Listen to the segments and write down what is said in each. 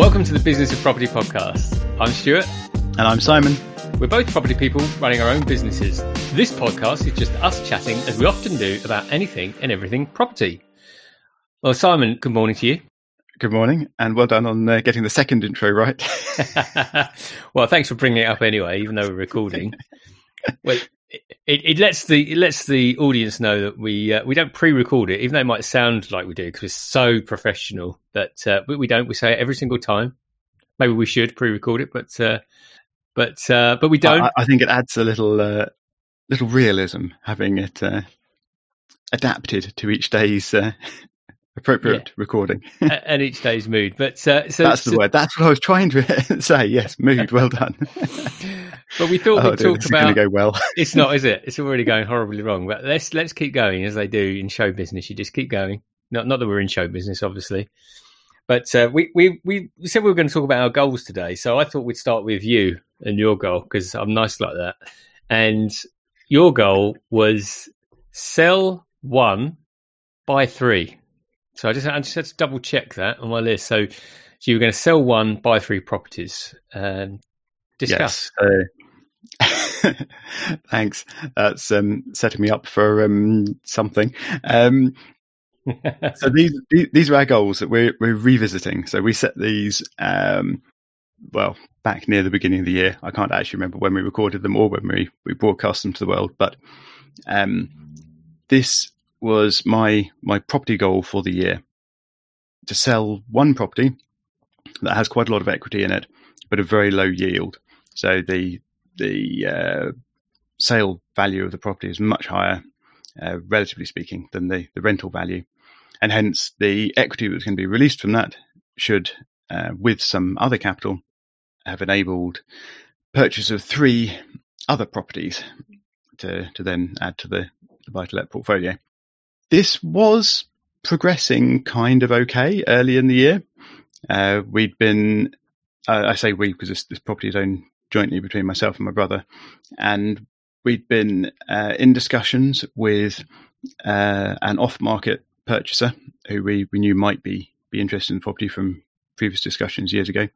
Welcome to the Business of Property podcast. I'm Stuart. And I'm Simon. We're both property people running our own businesses. This podcast is just us chatting, as we often do, about anything and everything property. Well, Simon, good morning to you. Good morning, and well done on uh, getting the second intro right. well, thanks for bringing it up anyway, even though we're recording. well, it, it, lets the it lets the audience know that we uh, we don't pre-record it, even though it might sound like we do because we're so professional. That uh, we don't. We say it every single time. Maybe we should pre-record it, but uh, but uh, but we don't. I, I, think it adds a little uh, little realism having it uh, adapted to each day's appropriate yeah. recording and each day's mood. But so that's the so, word. That's what I was trying to say. Yes, mood. Well done. But we thought oh, we'd talk about. go well. it's not, is it? It's already going horribly wrong. But let's let's keep going as they do in show business. You just keep going. Not not that we're in show business, obviously. But uh, we, we we said we were going to talk about our goals today, so I thought we'd start with you and your goal because I'm nice like that. And your goal was sell one, buy three. So I just I just had to double check that on my list. So, so you were going to sell one, buy three properties. Um, discuss. Yes. Thanks. That's um, setting me up for um, something. Um, so these, these are our goals that we're, we're revisiting. So we set these, um, well, back near the beginning of the year. I can't actually remember when we recorded them or when we, we broadcast them to the world, but um, this was my my property goal for the year to sell one property that has quite a lot of equity in it, but a very low yield. So the the uh, sale value of the property is much higher, uh, relatively speaking, than the, the rental value. And hence, the equity that's going to be released from that should, uh, with some other capital, have enabled purchase of three other properties to, to then add to the, the buy to let portfolio. This was progressing kind of okay early in the year. Uh, we'd been, I say we because this, this property is owned jointly between myself and my brother, and we'd been uh, in discussions with uh, an off-market purchaser who we, we knew might be be interested in the property from previous discussions years ago.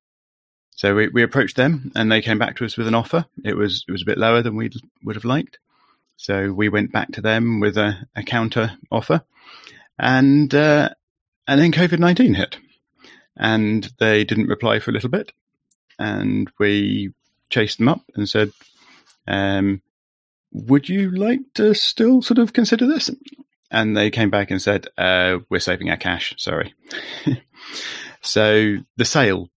So we, we approached them, and they came back to us with an offer. It was it was a bit lower than we would have liked, so we went back to them with a, a counter offer, and uh, and then COVID nineteen hit, and they didn't reply for a little bit, and we chased them up and said, um, "Would you like to still sort of consider this?" And they came back and said, uh, "We're saving our cash. Sorry." so the sale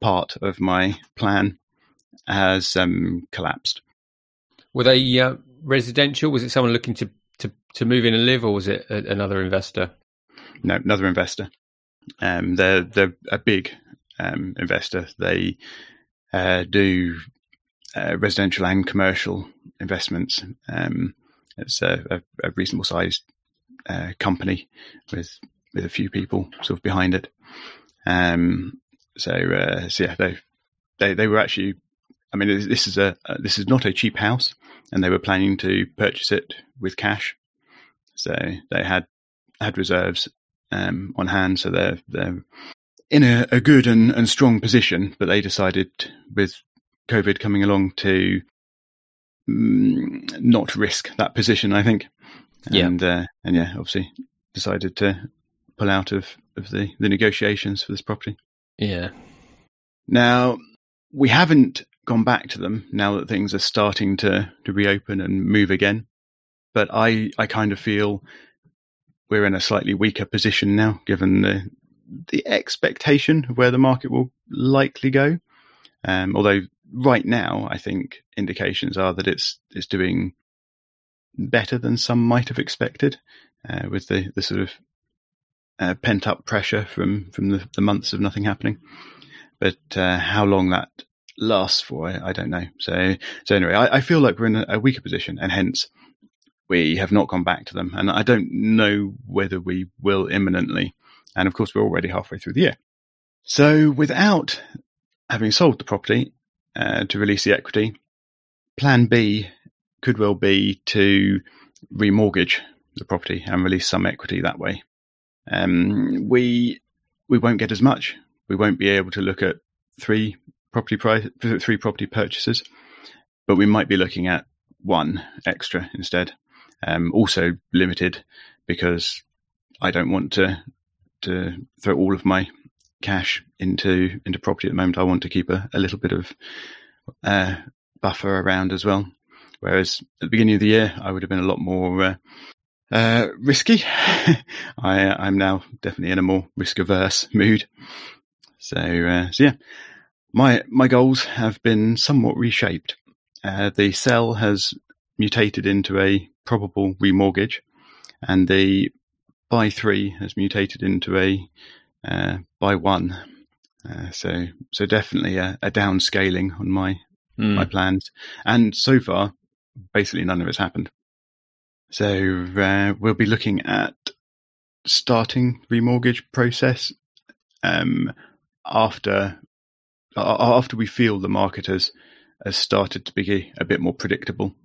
part of my plan has um, collapsed. Were they uh, residential? Was it someone looking to, to, to move in and live, or was it a, another investor? No, another investor. Um, they're they're a big um, investor. They uh, do uh, residential and commercial investments. Um, it's a, a, a reasonable sized uh, company with with a few people sort of behind it. Um, so, uh, so yeah, they, they they were actually. I mean, this is a this is not a cheap house, and they were planning to purchase it with cash. So they had had reserves um, on hand, so they're they're in a, a good and, and strong position, but they decided with COVID coming along to mm, not risk that position. I think, and yeah. Uh, and yeah, obviously decided to pull out of of the the negotiations for this property. Yeah. Now we haven't gone back to them now that things are starting to to reopen and move again, but I I kind of feel we're in a slightly weaker position now, given the the expectation of where the market will likely go. Um, although right now, I think indications are that it's it's doing better than some might have expected, uh, with the the sort of uh, pent up pressure from from the, the, months of nothing happening. But uh, how long that lasts for, I, I, don't know. So so anyway, I, I feel like we're in a, a weaker position, and hence we have not gone back to them, and I don't know whether we will imminently. And of course, we're already halfway through the year. So without having sold the property uh, to release the equity, plan B could well be to remortgage the property and release some equity that way. Um, we we won't get as much we won't be able to look at three property price, three property purchases, but we might be looking at one extra instead. Um, also limited because I don't want to to throw all of my cash into into property at the moment. I want to keep a, a little bit of uh, buffer around as well. Whereas at the beginning of the year, I would have been a lot more uh, uh, risky. I, I'm now definitely in a more risk averse mood. So, uh, so yeah, my my goals have been somewhat reshaped. Uh, the sell has mutated into a probable remortgage, and the buy three has mutated into a uh, buy one. Uh, so so definitely a, a downscaling on my mm. my plans, and so far, basically none of it's happened. So uh, we'll be looking at starting remortgage process um, after after we feel the market has has started to be a bit more predictable.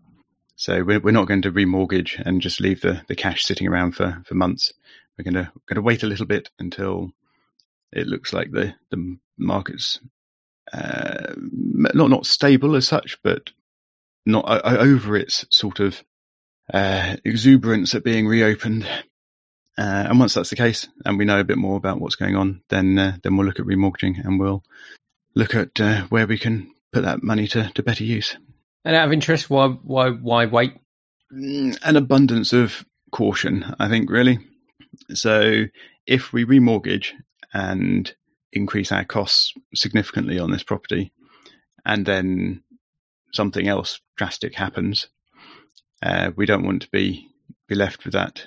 So we're, we're not going to remortgage and just leave the, the cash sitting around for, for months. We're going to going to wait a little bit until it looks like the the market's uh, not not stable as such, but not uh, over its sort of uh, exuberance at being reopened. Uh, and once that's the case, and we know a bit more about what's going on, then uh, then we'll look at remortgaging and we'll look at uh, where we can put that money to, to better use. And out of interest, why why why wait? Mm, an abundance of caution, I think, really. So if we remortgage and increase our costs significantly on this property, and then something else drastic happens, uh, we don't want to be be left with that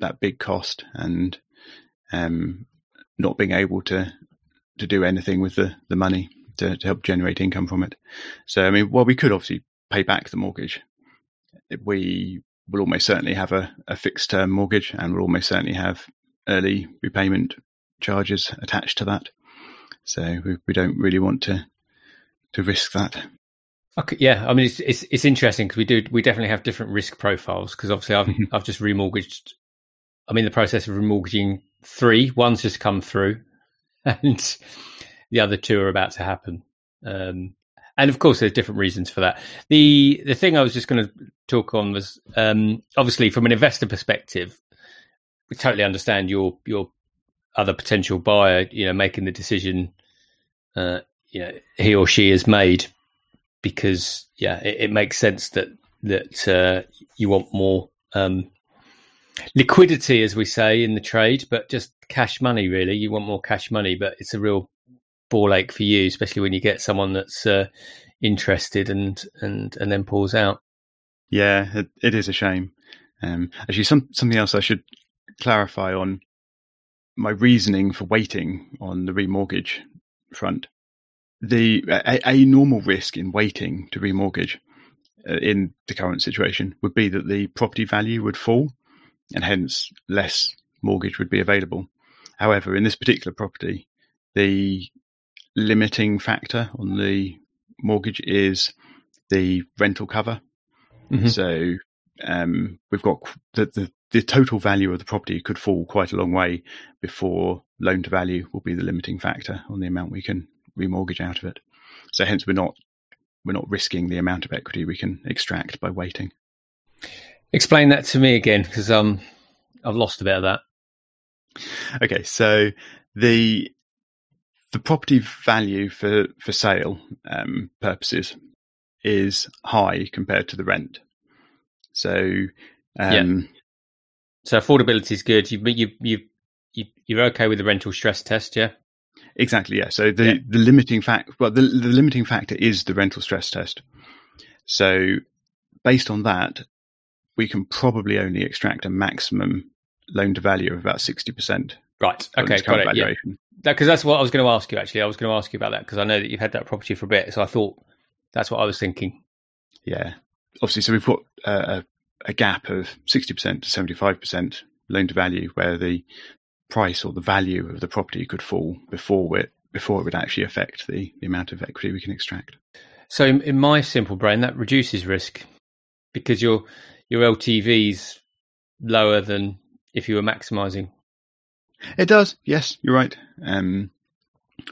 that big cost and um, not being able to to do anything with the the money to, to help generate income from it. So I mean, well, we could obviously pay back the mortgage. We will almost certainly have a, a fixed term mortgage, and we'll almost certainly have early repayment charges attached to that. So we, we don't really want to to risk that. Okay, yeah, I mean it's it's, it's interesting because we do we definitely have different risk profiles because obviously I've mm-hmm. I've just remortgaged. I'm in the process of remortgaging three. One's just come through, and the other two are about to happen. Um, and of course, there's different reasons for that. the The thing I was just going to talk on was um, obviously from an investor perspective, we totally understand your your other potential buyer, you know, making the decision, uh, you know, he or she has made because yeah, it, it makes sense that that uh, you want more um, liquidity, as we say in the trade, but just cash money. Really, you want more cash money, but it's a real ball ache for you, especially when you get someone that's uh, interested and and and then pulls out. Yeah, it, it is a shame. Um, actually, some something else I should clarify on my reasoning for waiting on the remortgage front the a, a normal risk in waiting to remortgage uh, in the current situation would be that the property value would fall, and hence less mortgage would be available. However, in this particular property, the limiting factor on the mortgage is the rental cover. Mm-hmm. So um, we've got the, the, the total value of the property could fall quite a long way before loan to value will be the limiting factor on the amount we can remortgage out of it. So hence we're not we're not risking the amount of equity we can extract by waiting. Explain that to me again because um I've lost a bit of that. Okay, so the the property value for for sale um, purposes is high compared to the rent. So um, yeah. So affordability is good. You you you you you're okay with the rental stress test, yeah? Exactly. Yeah. So the, yeah. the limiting fact, well, the, the limiting factor is the rental stress test. So based on that, we can probably only extract a maximum loan to value of about 60%. Right. Okay. Got it. Yeah. Because that's what I was going to ask you, actually. I was going to ask you about that because I know that you've had that property for a bit. So I thought that's what I was thinking. Yeah. Obviously, so we've got a, a gap of 60% to 75% loan to value where the price or the value of the property could fall before it before it would actually affect the, the amount of equity we can extract. So in, in my simple brain, that reduces risk because your your LTV's lower than if you were maximising. It does, yes, you're right. Um,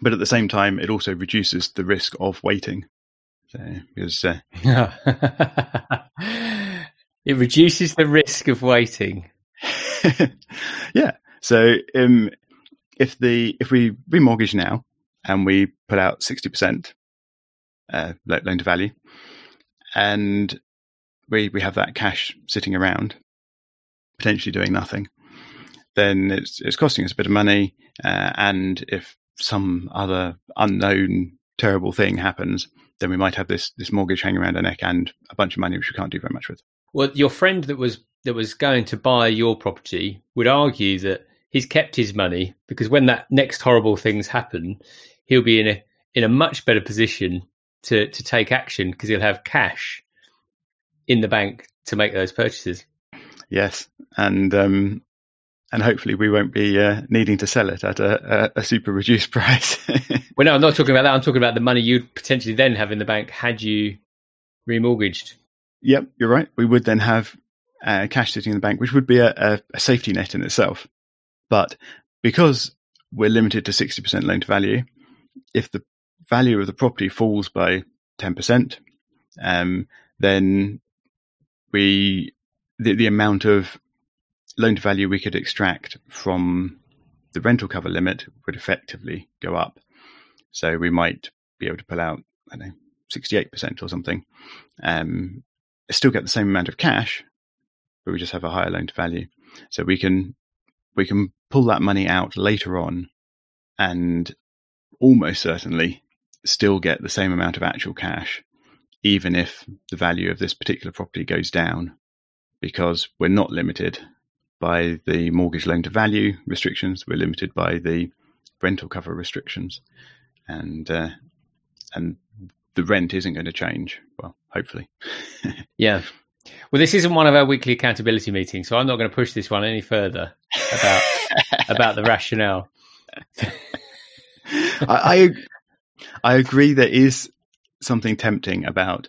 but at the same time, it also reduces the risk of waiting. So, because uh, it reduces the risk of waiting. yeah. So um, if the if we remortgage now and we put out sixty percent uh, loan to value, and we we have that cash sitting around, potentially doing nothing, then it's it's costing us a bit of money. Uh, and if some other unknown terrible thing happens, then we might have this this mortgage hanging around our neck and a bunch of money which we can't do very much with. Well, your friend that was that was going to buy your property would argue that he's kept his money because when that next horrible things happen, he'll be in a in a much better position to to take action because he'll have cash in the bank to make those purchases. Yes, and um, and hopefully we won't be uh, needing to sell it at a, a, a super reduced price. well, no, I'm not talking about that. I'm talking about the money you'd potentially then have in the bank had you remortgaged. Yep, you're right. We would then have uh, cash sitting in the bank, which would be a, a, safety net in itself. But because we're limited to 60% loan to value, if the value of the property falls by 10%, um, then we the, the amount of loan to value we could extract from the rental cover limit would effectively go up. So we might be able to pull out, I don't know, 68% or something. Um, still get the same amount of cash, but we just have a higher loan to value. So we can, we can pull that money out later on and almost certainly still get the same amount of actual cash, even if the value of this particular property goes down, because we're not limited by the mortgage loan to value restrictions. We're limited by the rental cover restrictions, and uh, and the rent isn't going to change. Well, hopefully. yeah. Well, this isn't one of our weekly accountability meetings, so I'm not going to push this one any further about about the rationale. I, I I agree. There is something tempting about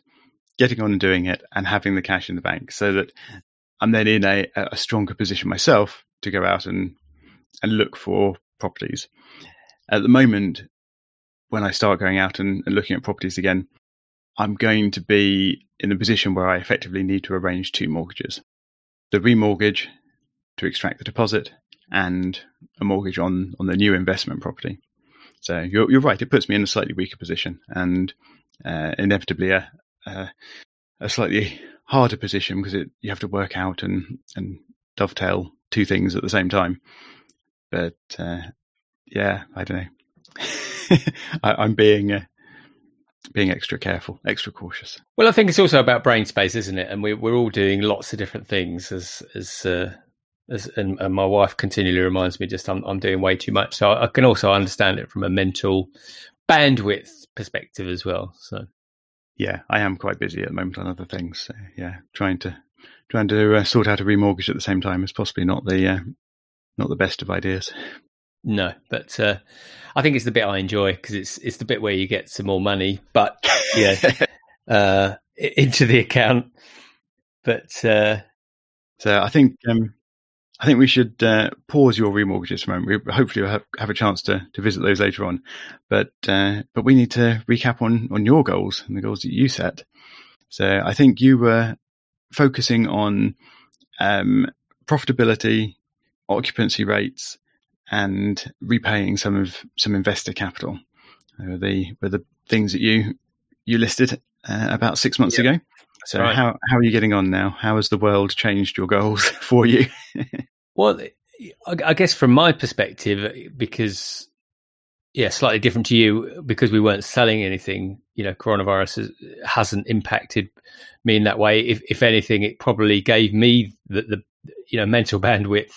getting on and doing it and having the cash in the bank, so that I'm then in a, a stronger position myself to go out and and look for properties. At the moment, when I start going out and, and looking at properties again, I'm going to be in a position where I effectively need to arrange two mortgages the remortgage to extract the deposit and a mortgage on, on the new investment property. So you're, you're right, it puts me in a slightly weaker position and uh, inevitably a, a, a, slightly harder position because it, you have to work out and, and dovetail two things at the same time. But uh, yeah, I don't know. I, am being uh, being extra careful, extra cautious. Well, I think it's also about brain space, isn't it? And we, we're all doing lots of different things. As as, uh, as and, and, my wife continually reminds me, just I'm I'm doing way too much. So I, I can also understand it from a mental bandwidth perspective as well. So yeah, I am quite busy at the moment on other things. So, yeah, trying to trying to uh, sort out a remortgage at the same time is possibly not the uh, not the best of ideas. No, but uh, I think it's the bit I enjoy because it's it's the bit where you get some more money, but yeah, uh, into the account. But uh, so I think um, I think we should uh, pause your remortgages for a moment. We hopefully will have, have a chance to, to visit those later on, but uh, but we need to recap on on your goals and the goals that you set. So I think you were focusing on um, profitability, occupancy rates, and repaying some of some investor capital. Were the were the things that you you listed uh, about six months ago. So right. how how are you getting on now? How has the world changed your goals for you? well, I guess from my perspective, because yeah, slightly different to you, because we weren't selling anything. You know, coronavirus hasn't impacted me in that way. If if anything, it probably gave me the, the you know mental bandwidth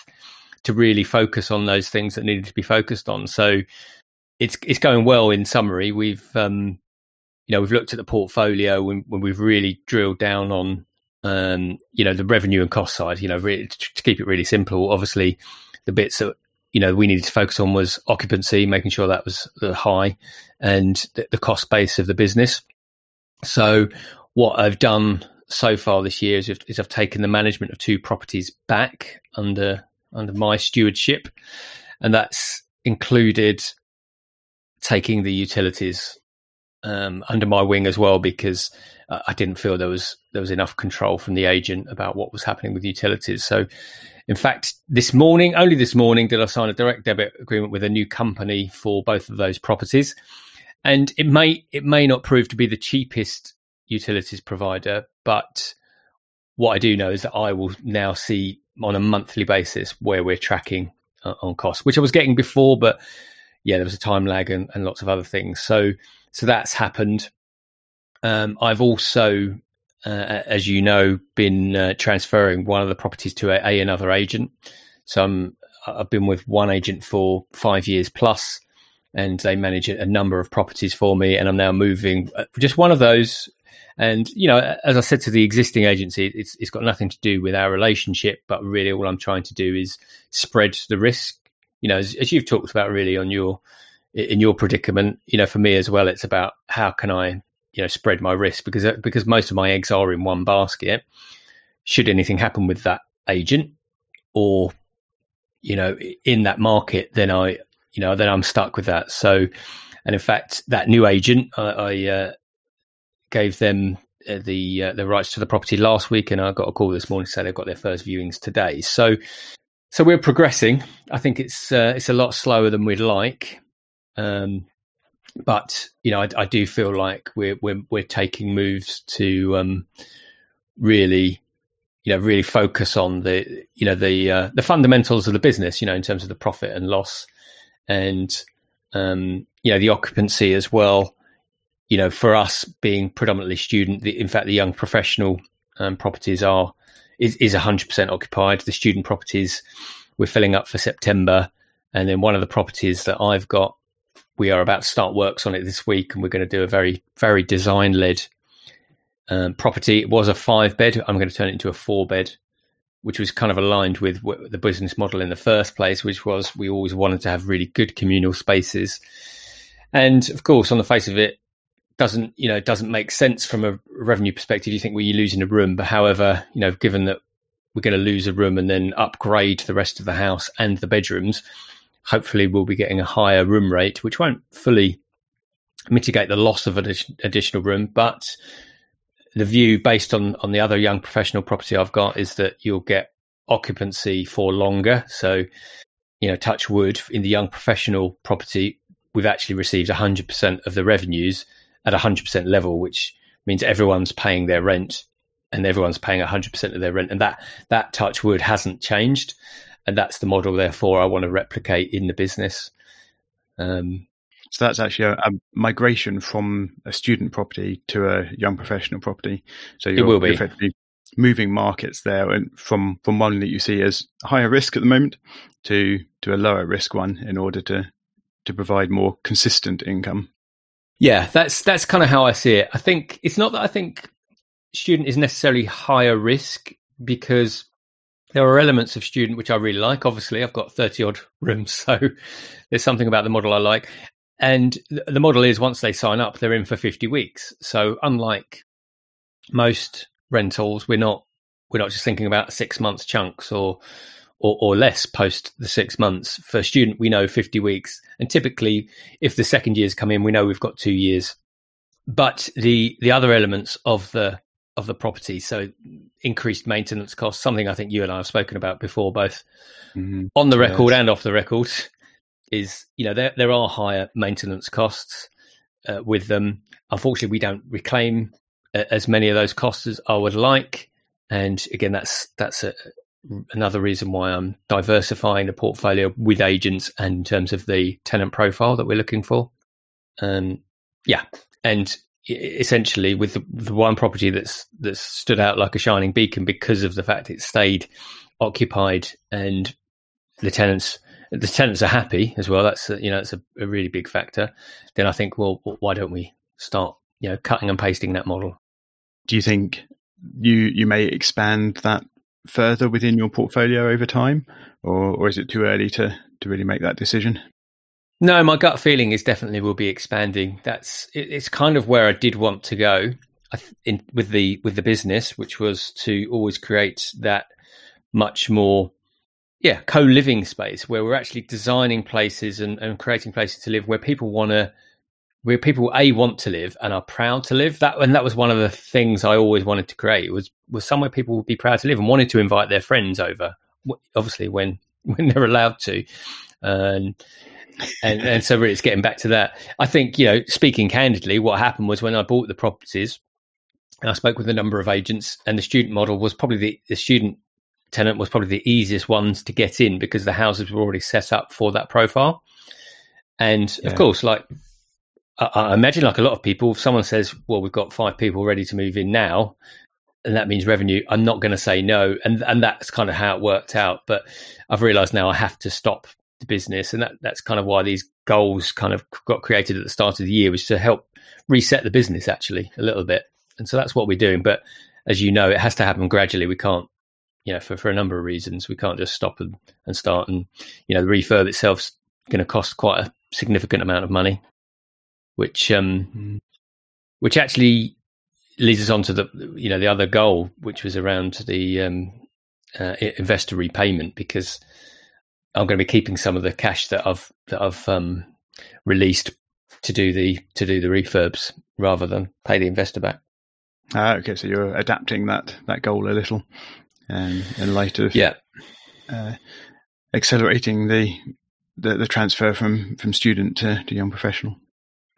to really focus on those things that needed to be focused on. So it's it's going well. In summary, we've um, you know we've looked at the portfolio when, when we've really drilled down on um, you know the revenue and cost side. You know, really, to, keep it really simple. Obviously, the bits that you know we needed to focus on was occupancy, making sure that was high, and the, the cost base of the business. So what I've done so far this year is, is I've taken the management of two properties back under under my stewardship, and that's included taking the utilities um, under my wing as well because I didn't feel there was there was enough control from the agent about what was happening with utilities. So, in fact, this morning, only this morning, did I sign a direct debit agreement with a new company for both of those properties, and it may it may not prove to be the cheapest utilities provider, but what I do know is that I will now see on a monthly basis where we're tracking uh, on costs, which I was getting before, but yeah, there was a time lag and, and lots of other things. So so that's happened. Um, I've also, uh, as you know, been uh, transferring one of the properties to a, a another agent. So I'm, I've been with one agent for five years plus, and they manage a number of properties for me. And I'm now moving uh, just one of those. And you know, as I said to the existing agency, it's it's got nothing to do with our relationship, but really all I'm trying to do is spread the risk. You know, as, as you've talked about really on your in your predicament, you know, for me as well, it's about how can I, you know, spread my risk because uh, because most of my eggs are in one basket. Should anything happen with that agent, or you know, in that market, then I, you know, then I'm stuck with that. So, and in fact, that new agent, I, I uh, gave them uh, the uh, the rights to the property last week, and I got a call this morning to say they've got their first viewings today. So, so we're progressing. I think it's uh, it's a lot slower than we'd like, um, but you know, I, I, do feel like we're we're we're taking moves to um, really, you know, really focus on the you know the uh, the fundamentals of the business. You know, in terms of the profit and loss, and um, you know the occupancy as well. You know, for us being predominantly student, the, in fact, the young professional um, properties are is is hundred percent occupied. The student properties we're filling up for September, and then one of the properties that I've got we are about to start works on it this week, and we're going to do a very, very design led um, property. It was a five bed. I'm going to turn it into a four bed, which was kind of aligned with the business model in the first place, which was we always wanted to have really good communal spaces. And of course, on the face of it, doesn't you know doesn't make sense from a revenue perspective. You think well, you're losing a room, but however, you know, given that we're going to lose a room and then upgrade the rest of the house and the bedrooms, hopefully we'll be getting a higher room rate, which won't fully mitigate the loss of additional room. But the view based on, on the other young professional property I've got is that you'll get occupancy for longer. So, you know, touch wood in the young professional property, we've actually received 100% of the revenues at 100% level, which means everyone's paying their rent and everyone's paying 100% of their rent. And that, that touch wood hasn't changed and that's the model. Therefore, I want to replicate in the business. Um, so that's actually a, a, migration from a student property to a young professional property. So it will be effectively moving markets there, and from from one that you see as higher risk at the moment to to a lower risk one in order to to provide more consistent income. Yeah, that's that's kind of how I see it. I think it's not that I think student is necessarily higher risk because there are elements of student which I really like. Obviously, I've got 30 odd rooms, so there's something about the model I like. And the model is once they sign up, they're in for 50 weeks. So unlike most rentals, we're not we're not just thinking about six months chunks or, or or, less post the six months. For student, we know 50 weeks. And typically, if the second years come in, we know we've got two years. But the the other elements of the of the property. So increased maintenance costs, something I think you and I have spoken about before, both mm-hmm. on the record yes. and off the record, is you know there there are higher maintenance costs uh, with them. Unfortunately, we don't reclaim uh, as many of those costs as I would like, and again, that's that's a, another reason why I'm diversifying the portfolio with agents and in terms of the tenant profile that we're looking for. Um, yeah, and essentially with the, the, one property that's that's stood out like a shining beacon because of the fact it stayed occupied and the tenants the tenants are happy as well. That's a, you know that's a, a really big factor. Then i think well why don't we start you know cutting and pasting that model? Do you think you you may expand that further within your portfolio over time or or is it too early to to really make that decision no, my gut feeling is definitely we'll be expanding. That's it, it's kind of where I did want to go in, with the with the business, which was to always create that much more yeah co-living space where we're actually designing places and, and creating places to live where people want to where people a want to live and are proud to live that and that was one of the things i always wanted to create was was somewhere people would be proud to live and wanted to invite their friends over obviously when when they're allowed to and and and so really it's getting back to that i think you know speaking candidly what happened was when i bought the properties i spoke with a number of agents and the student model was probably the, the student tenant was probably the easiest ones to get in because the houses were already set up for that profile and yeah. of course like I, imagine, like a lot of people, if someone says, "Well, we've got five people ready to move in now," and that means revenue, I'm not going to say no, and and that's kind of how it worked out. But I've realised now I have to stop the business, and that that's kind of why these goals kind of got created at the start of the year, was to help reset the business actually a little bit, and so that's what we're doing. But as you know, it has to happen gradually. We can't you know, for, for a number of reasons. We can't just stop and, and start. And, you know, the refurb itself's going to cost quite a significant amount of money which um, mm. which actually leads us on to the you know the other goal, which was around the um, uh, investor repayment, because I'm going to be keeping some of the cash that I've that I've um, released to do the to do the refurbs rather than pay the investor back. Ah, okay, so you're adapting that that goal a little, um, in light of yeah. Uh, accelerating the, the, the transfer from from student to, to young professional.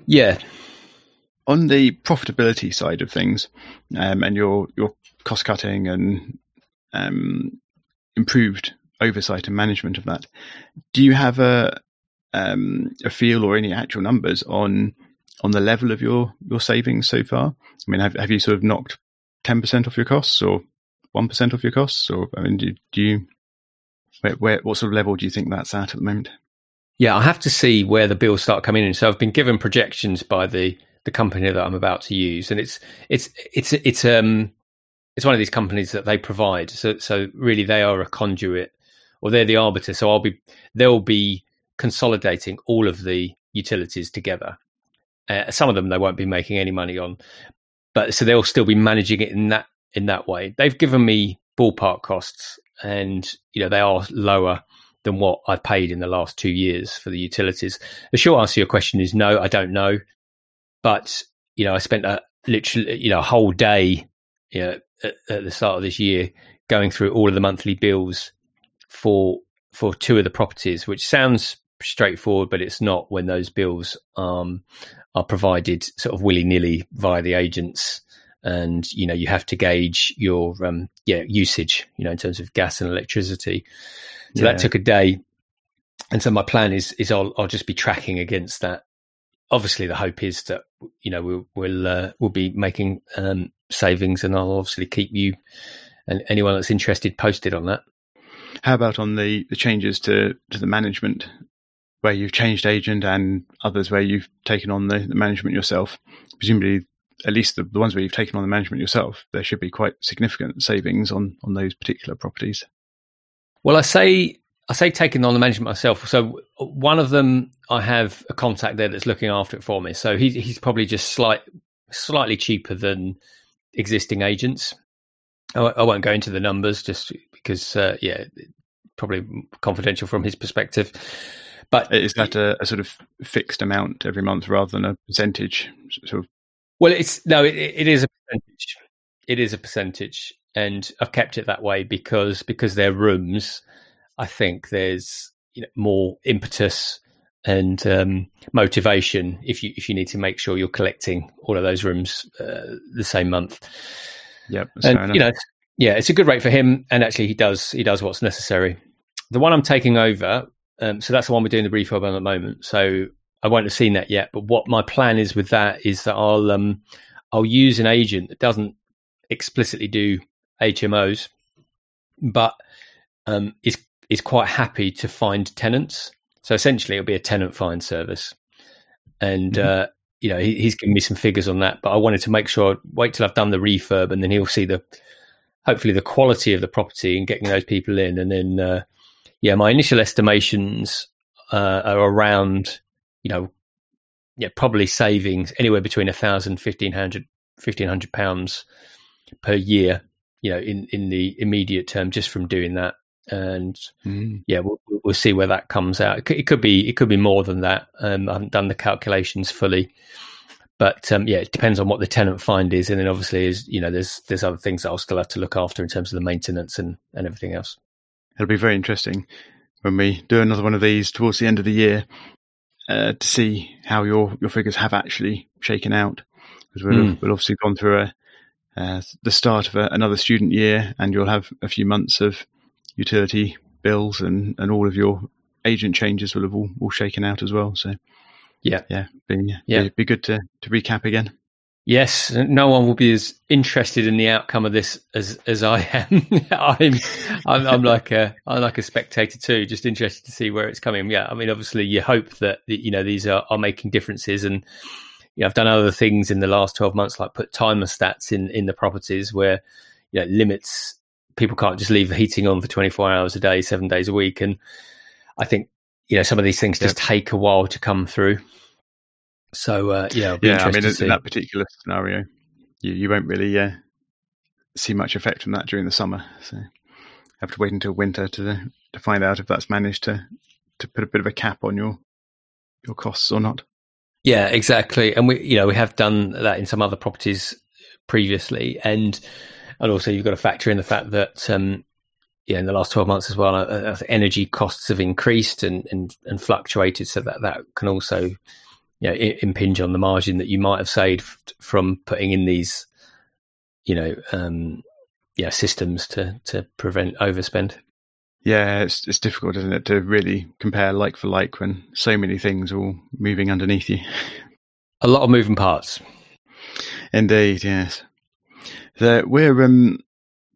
Yeah. On the profitability side of things, um, and your your cost cutting and um, improved oversight and management of that, do you have a um, a feel or any actual numbers on on the level of your your savings so far? I mean, have have you sort of knocked ten percent off your costs or one percent off your costs, or I mean, do, do you where, where, what sort of level do you think that's at at the moment? Yeah, I have to see where the bills start coming in. So I've been given projections by the the company that I'm about to use, and it's it's it's it's um it's one of these companies that they provide. So so really they are a conduit, or they're the arbiter. So I'll be they'll be consolidating all of the utilities together. Uh, some of them they won't be making any money on, but so they'll still be managing it in that in that way. They've given me ballpark costs, and you know they are lower than what I've paid in the last two years for the utilities? The short answer to your question is no, I don't know. But, you know, I spent a literally, you know, a whole day you know, at, at the start of this year going through all of the monthly bills for for two of the properties, which sounds straightforward, but it's not when those bills um, are provided sort of willy nilly via the agents. And you know you have to gauge your um, yeah usage, you know, in terms of gas and electricity. So yeah. that took a day. And so my plan is is I'll I'll just be tracking against that. Obviously, the hope is that you know we'll we'll uh, we'll be making um, savings, and I'll obviously keep you and anyone that's interested posted on that. How about on the, the changes to, to the management, where you've changed agent and others where you've taken on the, the management yourself? Presumably, at least the, the ones where you've taken on the management yourself, there should be quite significant savings on on those particular properties. Well, I say I say taking on the management myself. So one of them, I have a contact there that's looking after it for me. So he's he's probably just slight slightly cheaper than existing agents. I, I won't go into the numbers just because, uh, yeah, probably confidential from his perspective. But is that a, a, sort of fixed amount every month rather than a percentage? Sort of. Well, it's no, it, it is a percentage. It is a percentage and I've kept it that way because because they're rooms. I think there's you know, more impetus and um, motivation if you if you need to make sure you're collecting all of those rooms uh, the same month. Yep, and you know, yeah, it's a good rate for him, and actually he does he does what's necessary. The one I'm taking over, um, so that's the one we're doing the refurb on at the moment. So I won't have seen that yet, but what my plan is with that is that I'll um, I'll use an agent that doesn't explicitly do HMOs, but um, is is quite happy to find tenants. So essentially, it'll be a tenant find service, and mm-hmm. uh, you know he, he's given me some figures on that. But I wanted to make sure I'd wait till I've done the refurb, and then he'll see the hopefully the quality of the property and getting those people in, and then uh, yeah, my initial estimations uh, are around you know yeah probably savings anywhere between a thousand fifteen hundred fifteen hundred pounds per year you know, in, in the immediate term just from doing that. and mm. yeah, we'll, we'll see where that comes out. It could, it could, be it could be more than that. Um, I haven't done the calculations fully, but um, yeah, it depends on what the tenant find is, and then obviously is you know there's there's other things that I'll still have to look after in terms of the maintenance and and everything else. It'll be very interesting when we do another one of these towards the end of the year uh, to see how your your figures have actually shaken out because we'll, mm. we'll obviously gone through a uh, the start of a, another student year, and you'll have a few months of utility bills and, and all of your agent changes will have all, all shaken out as well. So, yeah, yeah, be, yeah, be, be good to, to recap again. Yes, no one will be as interested in the outcome of this as as I am. I'm, I'm, I'm like a I'm like a spectator too, just interested to see where it's coming. Yeah, I mean, obviously, you hope that you know these are, are making differences, and you know, I've done other things in the last 12 months, like put Time:o:stats in, in the properties where, you know, limits people can't just leave the heating on for 24 hours a day, seven days a week. And I think, you know, some of these things just take a while to come through. So, uh, yeah, yeah, I mean, in, in, that particular scenario, you, you won't really uh, see much effect from that during the summer. So, have to wait until winter to to find out if that's managed to to put a bit of a cap on your your costs or not. Yeah, exactly. And we, you know, we have done that in some other properties previously, and and also you've got to factor in the fact that um, yeah, in the last twelve months as well, uh, uh energy costs have increased and, and and fluctuated, so that that can also you know impinge on the margin that you might have saved from putting in these you know um, yeah systems to to prevent overspend. Yeah, it's it's difficult, isn't it, to really compare like for like when so many things are all moving underneath you. A lot of moving parts. Indeed, yes. So we're um,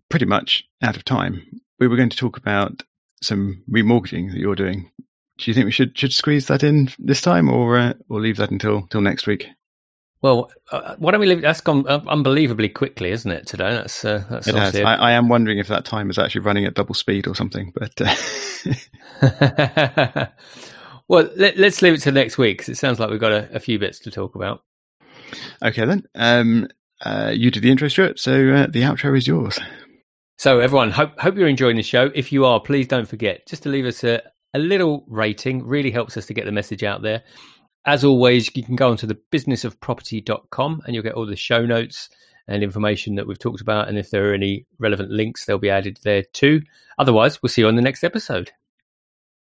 pretty much out of time. We were going to talk about some remortgaging that you're doing. Do you think we should should squeeze that in this time, or uh, or leave that until till next week? Well, uh, why don't we leave? That's gone uh, unbelievably quickly, isn't it? Today, that's uh, that's. It has. I, I, am wondering if that time is actually running at double speed or something. But uh... well, let, us leave it to next week because it sounds like we've got a, a, few bits to talk about. Okay, then. Um, uh, you did the intro, Stuart. So uh, the outro is yours. So everyone, hope hope you're enjoying the show. If you are, please don't forget just to leave us a, a little rating. Really helps us to get the message out there. As always, you can go onto the businessofproperty.com and you'll get all the show notes and information that we've talked about. And if there are any relevant links, they'll be added there too. Otherwise, we'll see you on the next episode.